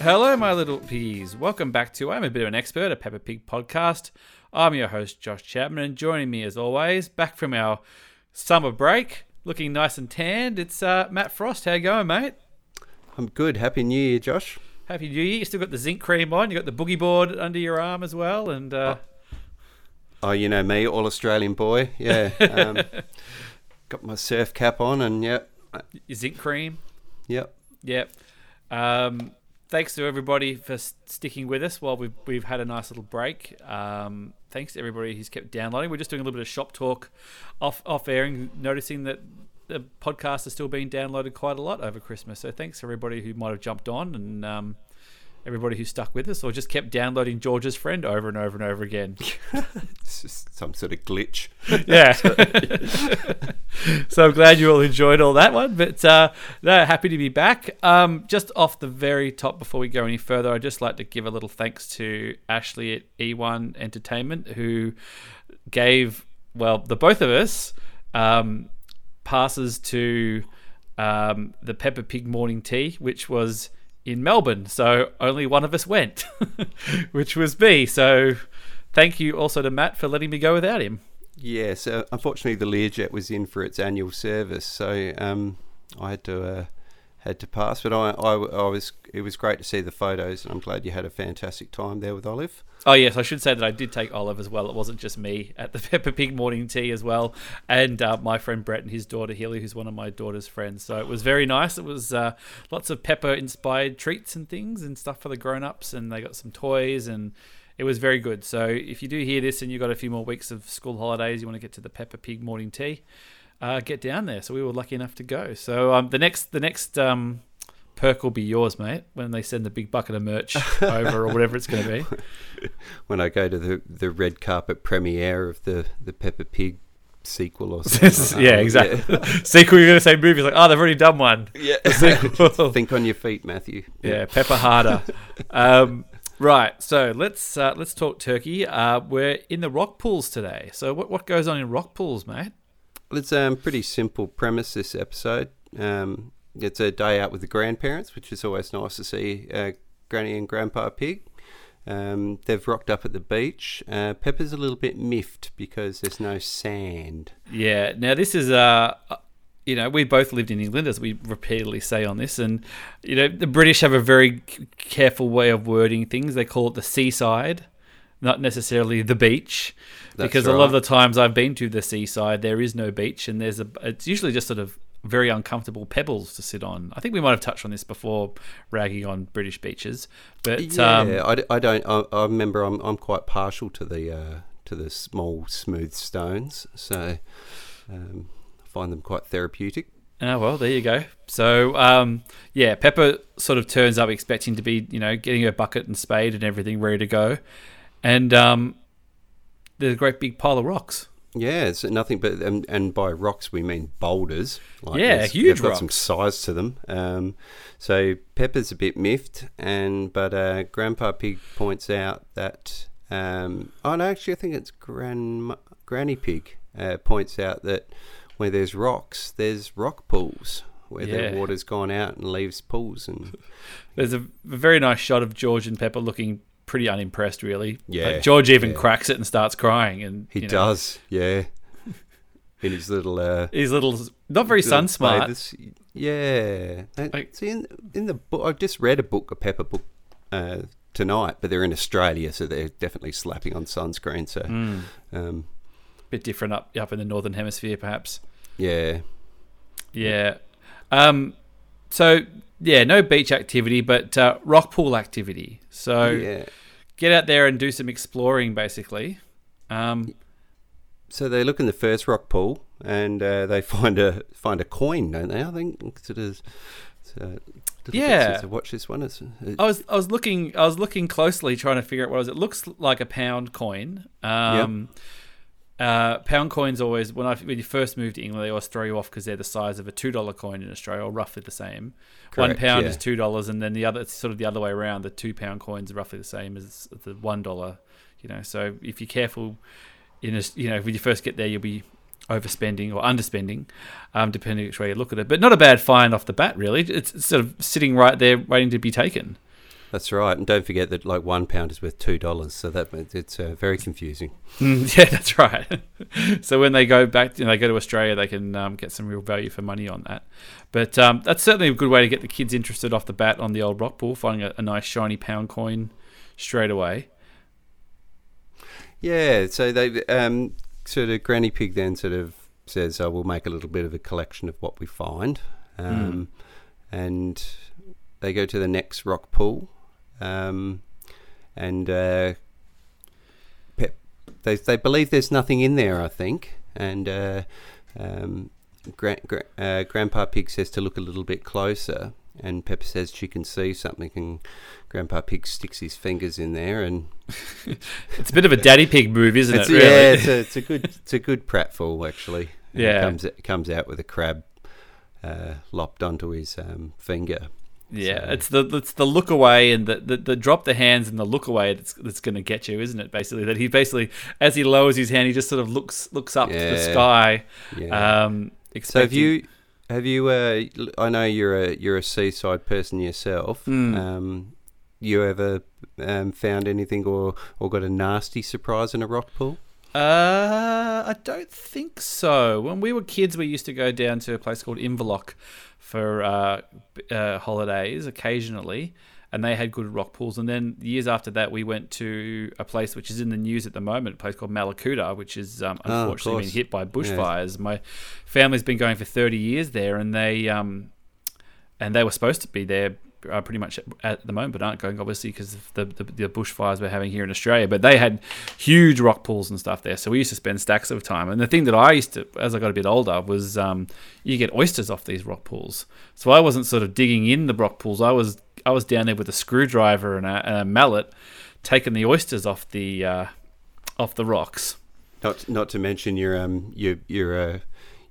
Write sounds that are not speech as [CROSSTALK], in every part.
Hello, my little piggies. Welcome back to I'm a bit of an expert, a Peppa Pig podcast. I'm your host, Josh Chapman, and joining me as always, back from our summer break, looking nice and tanned, it's uh, Matt Frost. How you going, mate? I'm good. Happy New Year, Josh. Happy New Year. You still got the zinc cream on. You got the boogie board under your arm as well, and uh, Oh, you know me, all Australian boy. Yeah. Um, [LAUGHS] got my surf cap on, and yep, your zinc cream. yep. Yep. Um, thanks to everybody for sticking with us while we've we've had a nice little break. Um, thanks to everybody who's kept downloading. We're just doing a little bit of shop talk off off airing, noticing that the podcast is still being downloaded quite a lot over Christmas. So thanks to everybody who might have jumped on and um, everybody who stuck with us or just kept downloading George's friend over and over and over again. [LAUGHS] It's just some sort of glitch. [LAUGHS] yeah. so I'm glad you all enjoyed all that one. But uh, no, happy to be back. Um, just off the very top, before we go any further, I'd just like to give a little thanks to Ashley at eOne Entertainment, who gave, well, the both of us um, passes to um, the Peppa Pig morning tea, which was in Melbourne. So only one of us went, [LAUGHS] which was me. So thank you also to Matt for letting me go without him. Yeah. So unfortunately, the Learjet was in for its annual service, so um, I had to uh, had to pass. But I, I, I was it was great to see the photos, and I'm glad you had a fantastic time there with Olive. Oh yes, I should say that I did take Olive as well. It wasn't just me at the [LAUGHS] Peppa Pig morning tea as well, and uh, my friend Brett and his daughter Hilly, who's one of my daughter's friends. So it was very nice. It was uh, lots of Peppa inspired treats and things and stuff for the grown ups, and they got some toys and. It was very good. So if you do hear this and you've got a few more weeks of school holidays, you want to get to the Peppa Pig morning tea, uh, get down there. So we were lucky enough to go. So um, the next the next um, perk will be yours, mate, when they send the big bucket of merch [LAUGHS] over or whatever it's going to be. When I go to the, the red carpet premiere of the the Peppa Pig sequel or [LAUGHS] something. yeah, exactly. [LAUGHS] Sequel, you're going to say movies like, oh, they've already done one. Yeah. Sequel. Think on your feet, Matthew. yeah, Peppa Harder. Um, right, so let's uh, let's talk turkey. Uh, we're in the rock pools today. So what what goes on in rock pools, mate? It's a um, pretty simple premise this episode. Um, it's a day out with the grandparents, which is always nice to see uh, Granny and Grandpa Pig. Um, they've rocked up at the beach. Uh, Peppa's a little bit miffed because there's no sand. Yeah. Now this is uh you know, we both lived in England, as we repeatedly say on this, and you know, the British have a very careful way of wording things. They call it the seaside, not necessarily the beach, That's because a lot of the times I've been to the seaside, there is no beach, and there's a. It's usually just sort of very uncomfortable pebbles to sit on. I think we might have touched on this before, ragging on British beaches, but Yeah, um, I, I don't. I, I remember I'm, I'm quite partial to the uh, to the small smooth stones, so um, I find them quite therapeutic. Oh well, there you go. So um, yeah, Peppa sort of turns up expecting to be, you know, getting her bucket and spade and everything ready to go, and um, there's a great big pile of rocks. Yeah, it's nothing but and, and by rocks we mean boulders. Yeah, there's- huge they've got some size to them. Um, so Peppa's a bit miffed, and but uh, Grandpa Pig points out that um, oh no, actually I think it's Gran Granny Pig uh, points out that where there's rocks, there's rock pools where Yeah. the water's gone out and leaves pools and [LAUGHS] There's a, a very nice shot of George and Peppa looking pretty unimpressed, really. Yeah, Like, George even yeah. cracks it and starts crying, and he you know, does, yeah. In his little uh, He's little, not very sun smart. Yeah. Like- see, in, in the book, I've just read a book, a Peppa book, uh, tonight, but they're in Australia, so they're definitely slapping on sunscreen. So, Mm, um, bit different up up in the northern hemisphere, perhaps. yeah. Yeah. Um, so yeah, no beach activity, but uh, rock pool activity. So yeah. Get out there and do some exploring, basically. Um, So they look in the first rock pool and uh, they [LAUGHS] find a find a coin, don't they? I think sort of. So, Yeah. To watch this one. It's, it, I was I was looking I was looking closely trying to figure out what it was. It looks like a pound coin. Um, uh, pound coins always when I when you first move to England they always throw you off because they're the size of a two dollar coin in Australia or roughly the same. One Correct, pound yeah. is two dollars, and then the other it's sort of the other way around. The two pound coins are roughly the same as the one dollar. You know, so if you're careful, in a, you know when you first get there, you'll be overspending or underspending, um, depending which way you look at it. But not a bad find off the bat, really. It's, it's sort of sitting right there, waiting to be taken. That's right, and don't forget that like one pound is worth two dollars, so that it's uh, very confusing. Mm, [LAUGHS] yeah, that's right. [LAUGHS] so when they go back, you know, they go to Australia, they can um, get some real value for money on that. But um, that's certainly a good way to get the kids interested off the bat on the old rock pool, finding a, a nice shiny pound coin straight away. Yeah, so they um, sort of Granny Pig then sort of says, "I will make a little bit of a collection of what we find," um, mm. and they go to the next rock pool, um, and uh, they they believe there's nothing in there. I think, and uh, um, Gra- Gra- uh, Grandpa Pig says to look a little bit closer, and Peppa says she can see something, and Grandpa Pig sticks his fingers in there, and [LAUGHS] it's a bit of a Daddy Pig move, isn't it? Really? Yeah, it's a, it's a good it's a good pratfall actually. Yeah, it comes it comes out with a crab uh, lopped onto his um, finger. Yeah, so. it's the it's the look away and the, the, the drop the hands and the look away that's that's going to get you, isn't it? Basically, that he basically as he lowers his hand, he just sort of looks looks up yeah. to the sky. Yeah. Um, so have you have you? Uh, I know you're a you're a seaside person yourself. Mm. Um, you ever um, found anything or or got a nasty surprise in a rock pool? Uh, I don't think so. When we were kids, we used to go down to a place called Inverloch for uh, uh, holidays occasionally, and they had good rock pools. And then years after that, we went to a place which is in the news at the moment, a place called Mallacoota, which is um, oh, unfortunately oh, been hit by bushfires. Yeah. My family's been going for thirty years there, and they um, and they were supposed to be there uh, pretty much at the moment, but aren't going obviously because of the, the, the, bushfires we're having here in Australia. But they had huge rock pools and stuff there, so we used to spend stacks of time. And the thing that I used to, as I got a bit older, was um, you get oysters off these rock pools. So I wasn't sort of digging in the rock pools. I was I was down there with a screwdriver and a, and a mallet, taking the oysters off the uh, off the rocks. Not not to mention your um your your uh,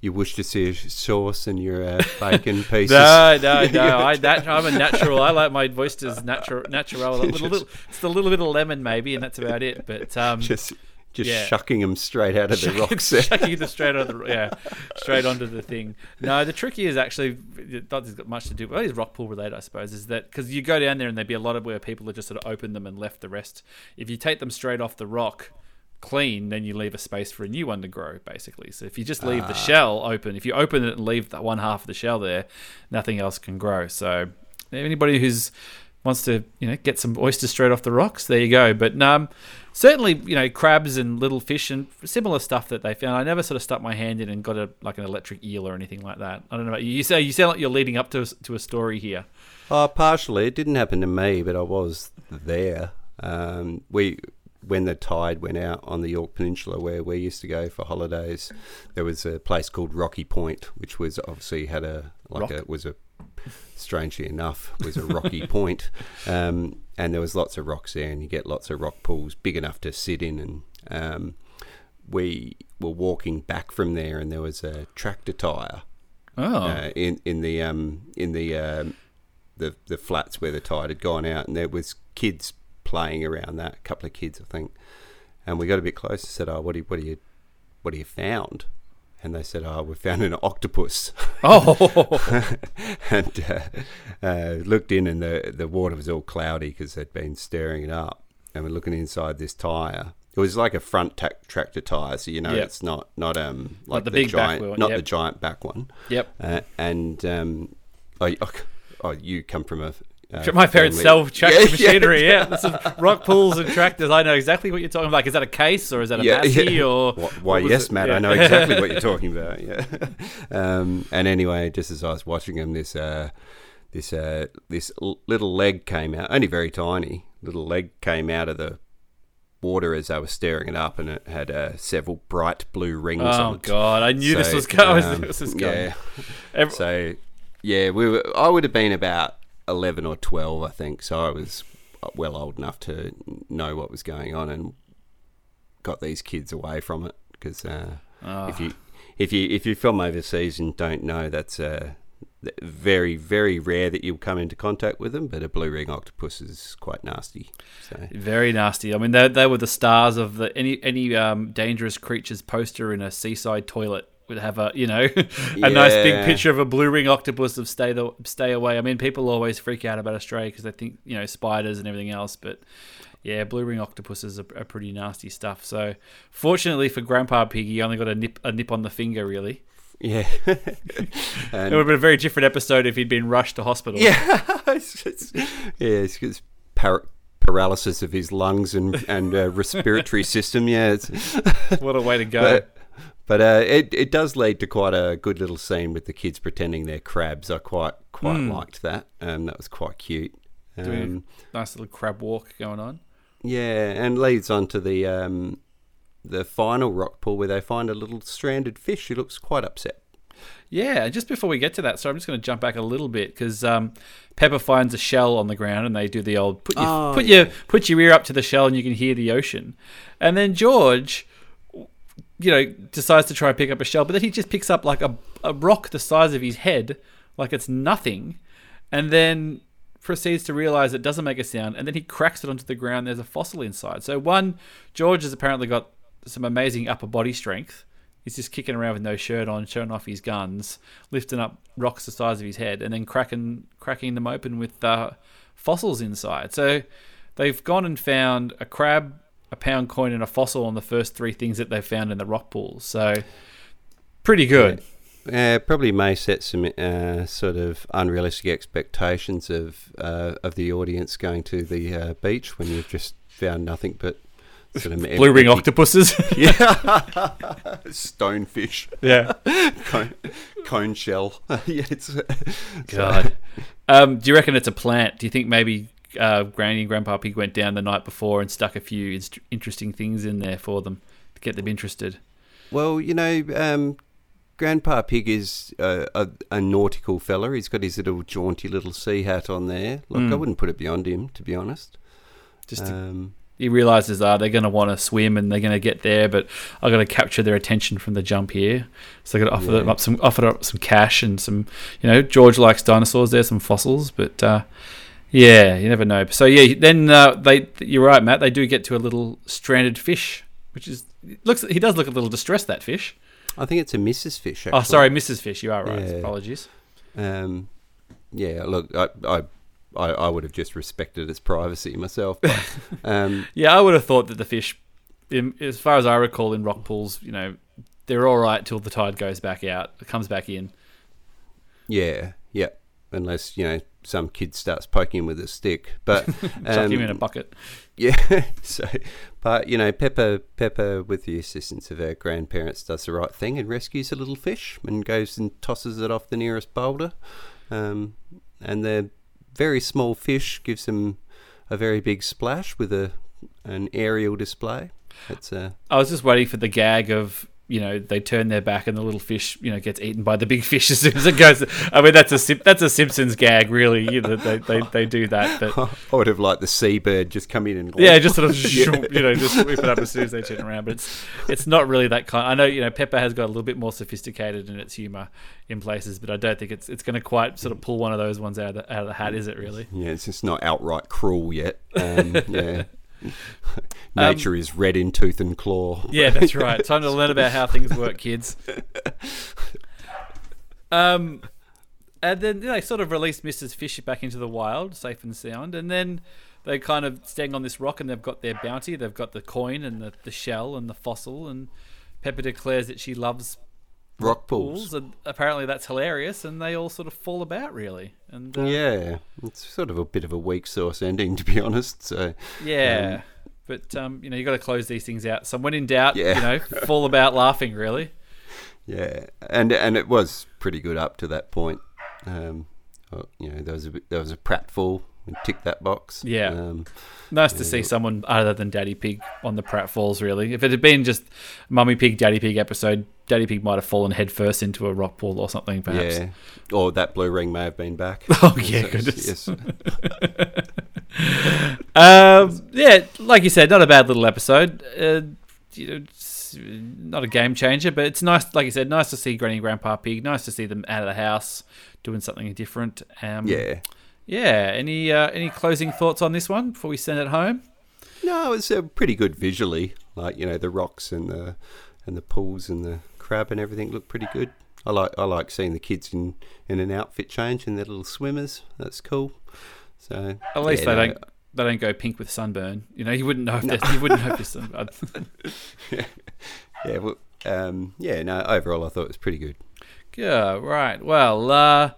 your Worcestershire sauce and your uh, [LAUGHS] bacon pieces. no, no, [LAUGHS] no. I, that, I'm a natural. I like my oysters [LAUGHS] natural. Natural. A little, a little bit of lemon maybe, and that's about it. But um, just just yeah. shucking them straight out of the rocks. shucking them straight out of the yeah, straight onto the thing. No, the tricky is actually not has got much to do. Well, it's rock pool related, I suppose. Is that because you go down there and there'd be a lot of where people have just sort of opened them and left the rest. If you take them straight off the rock clean, then you leave a space for a new one to grow, basically. So if you just leave the ah. shell open, if you open it and leave that one half of the shell there, nothing else can grow. So anybody who's wants to, you know, get some oysters straight off the rocks, there you go. But um, certainly, you know, crabs and little fish and similar stuff that they found. I never sort of stuck my hand in and got a like an electric eel or anything like that. I don't know. About you say you sound like you're leading up to to a story here. Uh, partially. It didn't happen to me, but I was there. Um, we when the tide went out on the Yorke Peninsula, where we used to go for holidays, there was a place called Rocky Point, which was obviously had a like Rock. a was a strangely enough was a rocky [LAUGHS] point, um, and there was lots of rocks there, and you get lots of rock pools big enough to sit in, and um, we were walking back from there, and there was a tractor tire. Oh. Uh, in in the um, in the um, the the flats where the tide had gone out, and there was kids playing around that. A couple of kids, I think, and we got a bit close. and said, "Oh, what do you, what do you, what do you found?" And they said, "Oh, we found an octopus." [LAUGHS] Oh, [LAUGHS] and uh, uh, looked in, and the the water was all cloudy because they'd been stirring it up. And we're looking inside this tire. It was like a front ta- tractor tire, so you know yep. it's not not um like the, the, big giant, one, not yep. the giant back one. Yep. Uh, and um, oh, oh, you come from a uh, My parents sell tractor [LAUGHS] yeah, machinery. Yeah, yeah. some rock pools and tractors. I know exactly what you're talking about. Is that a case or is that a yeah, [LAUGHS] yeah. or? Why, yes, Matt. I know exactly what you're [LAUGHS] talking about. Yeah. Um, and anyway, just as I was watching him, this uh, this uh, this little leg came out, only very tiny. Little leg came out of the water as I was staring it up, and it had uh, several bright blue rings. Oh God! I knew so, this was going. Um, this was going. Yeah. Every- so yeah, we were. I would have been about 11 or 12, I think. So I was well old enough to know what was going on and got these kids away from it because uh, oh. if you if you if you film overseas and don't know, that's uh, very very rare that you'll come into contact with them. But a blue ring octopus is quite nasty. So. Very nasty. I mean, they, they were the stars of the any any um, dangerous creatures poster in a seaside toilet would have a you know [LAUGHS] a nice big picture of a blue ring octopus of stay the stay away. I mean, people always freak out about Australia because they think you know spiders and everything else, but yeah, blue ring octopuses are, are pretty nasty stuff. So fortunately for Grandpa Piggy, he only got a nip a nip on the finger. Really, Yeah. [LAUGHS] it would have been a very different episode if he'd been rushed to hospital. yeah. [LAUGHS] it's, it's, yeah. It's, it's par- paralysis of his lungs and and uh, respiratory system. Yeah. It's, what a way to go. but but uh, it it does lead to quite a good little scene with the kids pretending they're crabs. I quite quite Mm. liked that. Um, that was quite cute. Doing Um, nice little crab walk going on. yeah, and leads on to the um, the final rock pool where they find a little stranded fish who looks quite upset. Yeah, and just before we get to that, so I'm just going to jump back a little bit because um, Peppa finds a shell on the ground, and they do the old put your Oh, put yeah. your put your ear up to the shell, and you can hear the ocean. And then George, you know, decides to try and pick up a shell, but then he just picks up like a a rock the size of his head, like it's nothing, and then proceeds to realize it doesn't make a sound, and then he cracks it onto the ground. There's a fossil inside. So one, George has apparently got some amazing upper body strength. He's just kicking around with no shirt on, showing off his guns, lifting up rocks the size of his head, and then cracking cracking them open with uh, fossils inside. So they've gone and found a crab, a pound coin, and a fossil on the first three things that they've found in the rock pools. So pretty good. Uh, probably may set some uh, sort of unrealistic expectations of uh, of the audience going to the uh, beach when you've just found nothing but sort of [LAUGHS] Blue ring octopuses. [LAUGHS] Yeah, [LAUGHS] stonefish, yeah. cone, cone shell. yeah, it's God. Um, do you reckon it's a plant? Do you think maybe uh, Granny and Grandpa Pig went down the night before and stuck a few inst- interesting things in there for them to get them interested? Well, you know, um, Grandpa Pig is uh, a, a nautical fella. He's got his little jaunty little sea hat on there. Look, I Mm. wouldn't put it beyond him, to be honest. Just to, Um, he realizes, ah, they're going to want to swim and they're going to get there, but I've got to capture their attention from the jump here. So I've got to offer them up some, offer up some cash and some, you know, George likes dinosaurs. There's some fossils, but uh, yeah, you never know. So yeah, then uh, they, you're right, Matt. They do get to a little stranded fish, which is looks. He does look a little distressed. That fish. I think it's a Mrs. Fish. Actually. Oh, sorry, Mrs. Fish. You are right. Yeah. Apologies. Um, yeah, look, I, I, I, I would have just respected its privacy myself. But, [LAUGHS] um, Yeah, I would have thought that the fish, in, as far as I recall, in rock pools, you know, they're all right till the tide goes back out, it comes back in. yeah, yeah. Unless you know some kid starts poking him with a stick, but [LAUGHS] Chuck him in a um, bucket. Yeah. [LAUGHS] So, but you know, Peppa, Peppa, with the assistance of her grandparents, does the right thing and rescues a little fish and goes and tosses it off the nearest boulder. Um, and the very small fish gives them a very big splash with a an aerial display. It's a I was just waiting for the gag of you know they turn their back and the little fish you know gets eaten by the big [LAUGHS] fish as soon as it goes. I mean that's a that's a Simpsons gag really. You know they, they, they do that, but [LAUGHS] I would have liked the seabird just come in and yeah, [LAUGHS] just sort of you know just sweep it up as soon as they turn around. But it's it's not really that kind. I know you know Peppa has got a little bit more sophisticated in its humor in places, but I don't think it's it's going to quite sort of pull one of those ones out of the, out of the hat, is it really? Yeah, it's just not outright cruel yet. Um, yeah. Nature is red in tooth and claw. Yeah, that's [LAUGHS] right. Time to learn about how things work, kids. Um, and then they sort of release Mrs. Fish back into the wild, safe and sound. And then they kind of staying on this rock, and they've got their bounty. They've got the coin and the, the shell and the fossil. And Peppa declares that she loves Rock pools. and apparently that's hilarious. And they all sort of fall about, really. And uh, Yeah, it's sort of a bit of a weak sauce ending, [LAUGHS] to be honest. So yeah. Um, but um, you know you got to close these things out. So when in doubt, Yeah. you know, [LAUGHS] fall about laughing. Really, yeah, and and it was pretty good up to that point. Um, oh, you know, there was a bit, there was a pratfall. We ticked that box. Yeah. Um, Nice to Yeah. see someone other than Daddy Pig on the pratfalls. Really, if it had been just Mummy Pig, Daddy Pig episode, Daddy Pig might have fallen headfirst into a rock pool or something. Perhaps. yeah, or that blue ring may have been back. [LAUGHS] Oh yeah, So, goodness. yes. [LAUGHS] Um, yeah, like you said, not a bad little episode. Uh, you know, not a game changer, but it's nice. Like you said, nice to see Granny and Grandpa Pig. Nice to see them out of the house doing something different. Um, yeah. yeah. Any uh, any closing thoughts on this one before we send it home? No, it's uh, pretty good visually. Like you know, the rocks and the and the pools and the crab and everything look pretty good. I like I like seeing the kids in, in an outfit change and their little swimmers. That's cool. So At least yeah, they no, don't they don't go pink with sunburn. You know, you wouldn't know if they're you wouldn't know if sunburned. [LAUGHS] [LAUGHS] Yeah, well, um, yeah. No, overall, I thought it was pretty good. Yeah, right. Well, uh,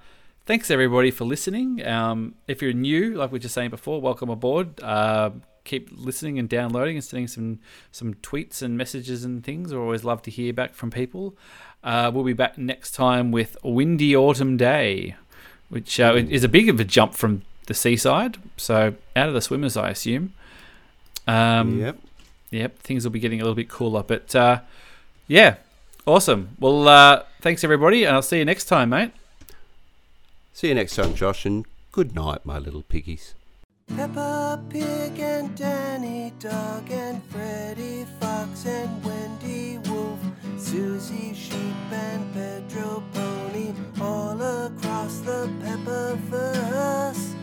thanks everybody for listening. Um, if you're new, like we were just saying before, welcome aboard. Uh, keep listening and downloading and sending some some tweets and messages and things. We always love to hear back from people. Uh, we'll be back next time with Windy Autumn Day, which uh, is a big of a jump from the seaside, so out of the swimmers, I assume. Um, yep. Yep, things will be getting a little bit cooler. But uh, yeah, awesome. Well, uh, thanks everybody, and I'll see you next time, mate. See you next time, Josh, and good night, my little piggies. Peppa Pig and Danny Dog and Freddy Fox and Wendy Wolf, Susie Sheep and Pedro Pony, all across the Peppaverse.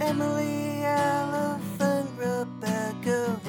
Emily Elephant, Rebecca